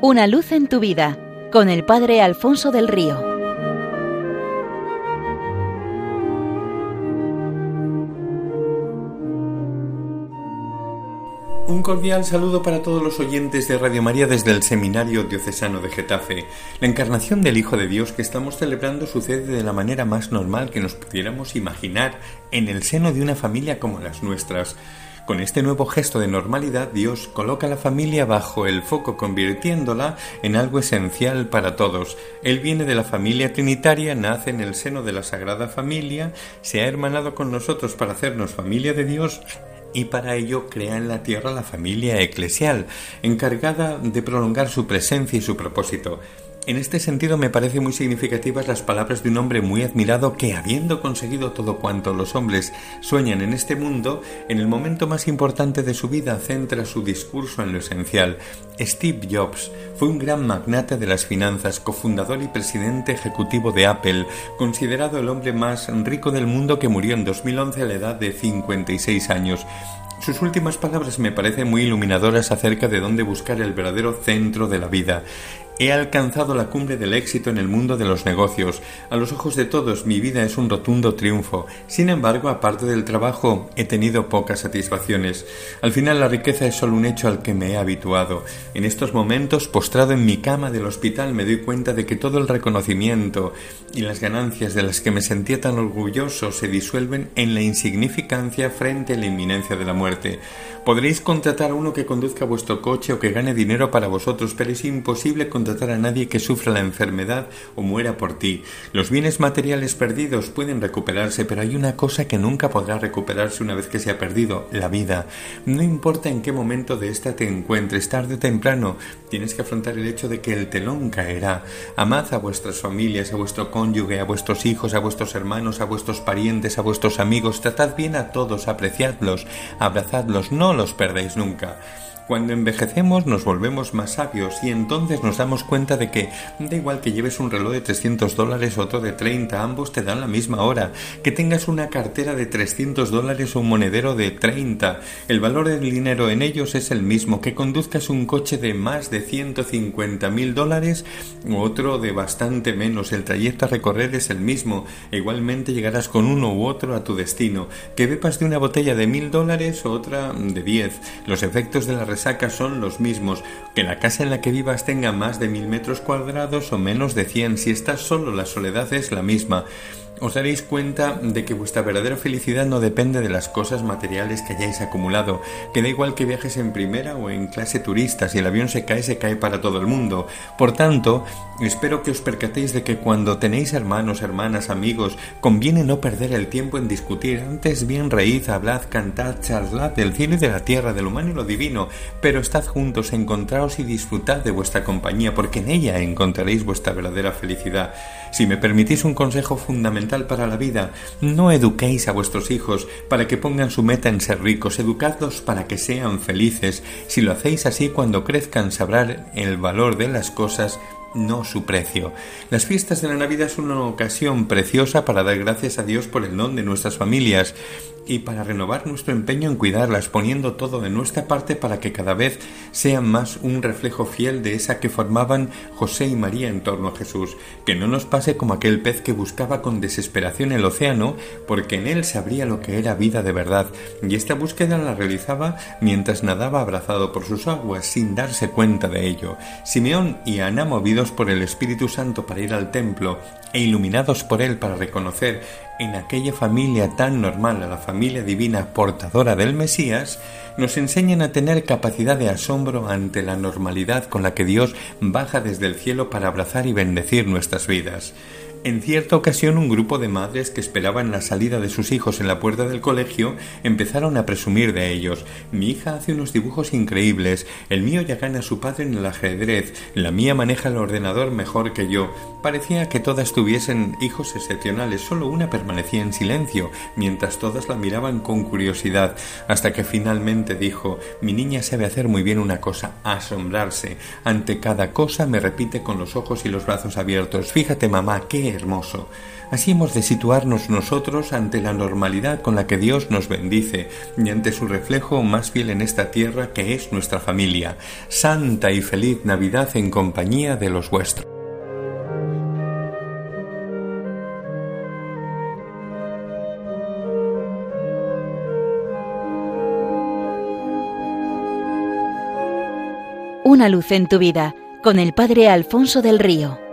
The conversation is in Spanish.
Una luz en tu vida con el Padre Alfonso del Río. Un cordial saludo para todos los oyentes de Radio María desde el Seminario Diocesano de Getafe. La encarnación del Hijo de Dios que estamos celebrando sucede de la manera más normal que nos pudiéramos imaginar en el seno de una familia como las nuestras. Con este nuevo gesto de normalidad, Dios coloca a la familia bajo el foco, convirtiéndola en algo esencial para todos. Él viene de la familia trinitaria, nace en el seno de la Sagrada Familia, se ha hermanado con nosotros para hacernos familia de Dios y para ello crea en la tierra la familia eclesial, encargada de prolongar su presencia y su propósito. En este sentido me parecen muy significativas las palabras de un hombre muy admirado que, habiendo conseguido todo cuanto los hombres sueñan en este mundo, en el momento más importante de su vida centra su discurso en lo esencial. Steve Jobs fue un gran magnate de las finanzas, cofundador y presidente ejecutivo de Apple, considerado el hombre más rico del mundo que murió en 2011 a la edad de 56 años. Sus últimas palabras me parecen muy iluminadoras acerca de dónde buscar el verdadero centro de la vida. He alcanzado la cumbre del éxito en el mundo de los negocios. A los ojos de todos mi vida es un rotundo triunfo. Sin embargo, aparte del trabajo, he tenido pocas satisfacciones. Al final la riqueza es solo un hecho al que me he habituado. En estos momentos, postrado en mi cama del hospital, me doy cuenta de que todo el reconocimiento y las ganancias de las que me sentía tan orgulloso se disuelven en la insignificancia frente a la inminencia de la muerte. Podréis contratar a uno que conduzca vuestro coche o que gane dinero para vosotros, pero es imposible contratar a nadie que sufra la enfermedad o muera por ti. Los bienes materiales perdidos pueden recuperarse, pero hay una cosa que nunca podrá recuperarse una vez que se ha perdido, la vida. No importa en qué momento de esta te encuentres, tarde o temprano, tienes que afrontar el hecho de que el telón caerá. Amad a vuestras familias, a vuestro cónyuge, a vuestros hijos, a vuestros hermanos, a vuestros parientes, a vuestros amigos, tratad bien a todos, apreciadlos, abrazadlos, no los perdéis nunca. Cuando envejecemos nos volvemos más sabios y entonces nos damos cuenta de que da igual que lleves un reloj de 300 dólares o otro de 30, ambos te dan la misma hora. Que tengas una cartera de 300 dólares o un monedero de 30, el valor del dinero en ellos es el mismo. Que conduzcas un coche de más de 150 mil dólares o otro de bastante menos, el trayecto a recorrer es el mismo. Igualmente llegarás con uno u otro a tu destino. Que bepas de una botella de mil dólares o otra de 10. Los efectos de la sacas son los mismos, que la casa en la que vivas tenga más de mil metros cuadrados o menos de cien, si estás solo la soledad es la misma os daréis cuenta de que vuestra verdadera felicidad no depende de las cosas materiales que hayáis acumulado, que da igual que viajes en primera o en clase turista, si el avión se cae, se cae para todo el mundo. Por tanto, espero que os percatéis de que cuando tenéis hermanos, hermanas, amigos, conviene no perder el tiempo en discutir, antes bien reíd, hablad, cantad, charlad del cielo y de la tierra, del humano y lo divino, pero estad juntos, encontraos y disfrutad de vuestra compañía, porque en ella encontraréis vuestra verdadera felicidad. Si me permitís un consejo fundamental para la vida, no eduquéis a vuestros hijos para que pongan su meta en ser ricos, educadlos para que sean felices. Si lo hacéis así, cuando crezcan sabrán el valor de las cosas no su precio. Las fiestas de la Navidad son una ocasión preciosa para dar gracias a Dios por el don de nuestras familias y para renovar nuestro empeño en cuidarlas, poniendo todo de nuestra parte para que cada vez sean más un reflejo fiel de esa que formaban José y María en torno a Jesús, que no nos pase como aquel pez que buscaba con desesperación el océano, porque en él sabría lo que era vida de verdad, y esta búsqueda la realizaba mientras nadaba abrazado por sus aguas, sin darse cuenta de ello. Simeón y Ana, movidos por el Espíritu Santo para ir al templo, e iluminados por él para reconocer en aquella familia tan normal, a la familia divina portadora del Mesías, nos enseñan a tener capacidad de asombro ante la normalidad con la que Dios baja desde el cielo para abrazar y bendecir nuestras vidas. En cierta ocasión un grupo de madres que esperaban la salida de sus hijos en la puerta del colegio empezaron a presumir de ellos. Mi hija hace unos dibujos increíbles, el mío ya gana a su padre en el ajedrez, la mía maneja el ordenador mejor que yo. Parecía que todas tuviesen hijos excepcionales, solo una permanecía en silencio, mientras todas la miraban con curiosidad, hasta que finalmente dijo Mi niña sabe hacer muy bien una cosa, asombrarse. Ante cada cosa me repite con los ojos y los brazos abiertos Fíjate, mamá, ¿qué Hermoso. Así hemos de situarnos nosotros ante la normalidad con la que Dios nos bendice y ante su reflejo más fiel en esta tierra que es nuestra familia. Santa y feliz Navidad en compañía de los vuestros. Una luz en tu vida con el Padre Alfonso del Río.